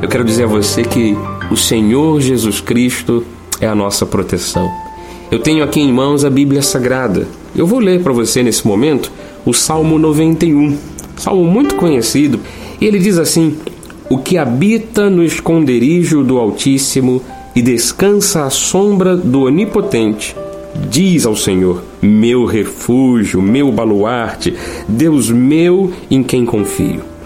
eu quero dizer a você que o Senhor Jesus Cristo é a nossa proteção. Eu tenho aqui em mãos a Bíblia Sagrada. Eu vou ler para você nesse momento o Salmo 91, salmo muito conhecido. Ele diz assim: O que habita no esconderijo do Altíssimo e descansa à sombra do Onipotente, diz ao Senhor: Meu refúgio, meu baluarte, Deus meu em quem confio.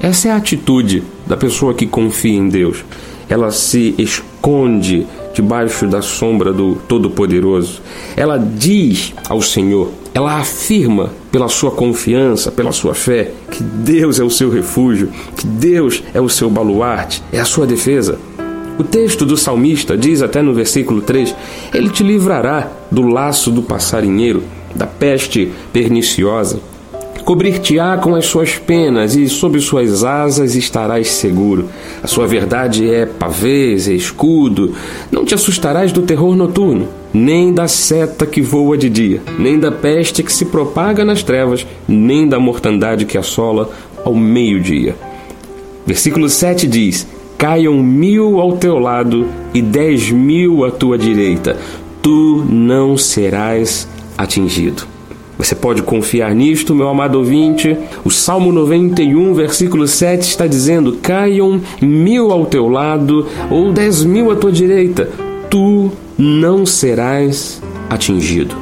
Essa é a atitude da pessoa que confia em Deus. Ela se esconde debaixo da sombra do Todo-Poderoso. Ela diz ao Senhor, ela afirma pela sua confiança, pela sua fé, que Deus é o seu refúgio, que Deus é o seu baluarte, é a sua defesa. O texto do salmista diz até no versículo 3: Ele te livrará do laço do passarinheiro, da peste perniciosa. Cobrir-te-á com as suas penas e sob suas asas estarás seguro. A sua verdade é pavês, é escudo. Não te assustarás do terror noturno, nem da seta que voa de dia, nem da peste que se propaga nas trevas, nem da mortandade que assola ao meio-dia. Versículo 7 diz: Caiam mil ao teu lado e dez mil à tua direita, tu não serás atingido. Você pode confiar nisto, meu amado ouvinte. O Salmo 91, versículo 7 está dizendo: Caiam mil ao teu lado ou dez mil à tua direita, tu não serás atingido.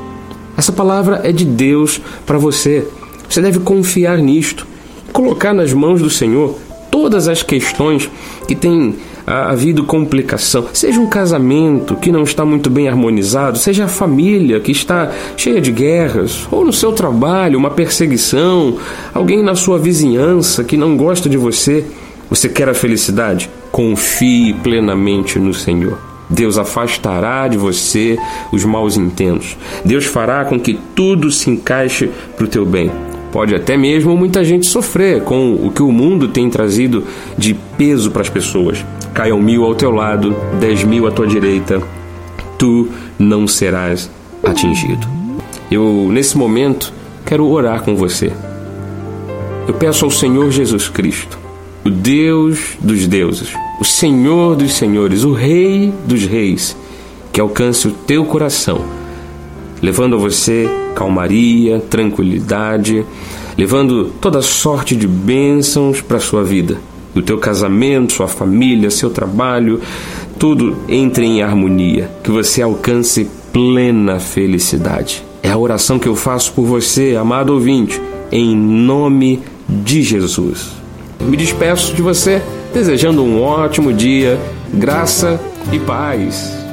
Essa palavra é de Deus para você. Você deve confiar nisto, colocar nas mãos do Senhor todas as questões que têm havido complicação, seja um casamento que não está muito bem harmonizado, seja a família que está cheia de guerras, ou no seu trabalho, uma perseguição, alguém na sua vizinhança que não gosta de você. Você quer a felicidade? Confie plenamente no Senhor. Deus afastará de você os maus intentos. Deus fará com que tudo se encaixe para o teu bem. Pode até mesmo muita gente sofrer com o que o mundo tem trazido de peso para as pessoas. Caiam mil ao teu lado, dez mil à tua direita, tu não serás atingido. Eu, nesse momento, quero orar com você. Eu peço ao Senhor Jesus Cristo, o Deus dos deuses, o Senhor dos senhores, o Rei dos reis, que alcance o teu coração levando a você calmaria, tranquilidade, levando toda sorte de bênçãos para a sua vida. O teu casamento, sua família, seu trabalho, tudo entre em harmonia, que você alcance plena felicidade. É a oração que eu faço por você, amado ouvinte, em nome de Jesus. Me despeço de você desejando um ótimo dia, graça e paz.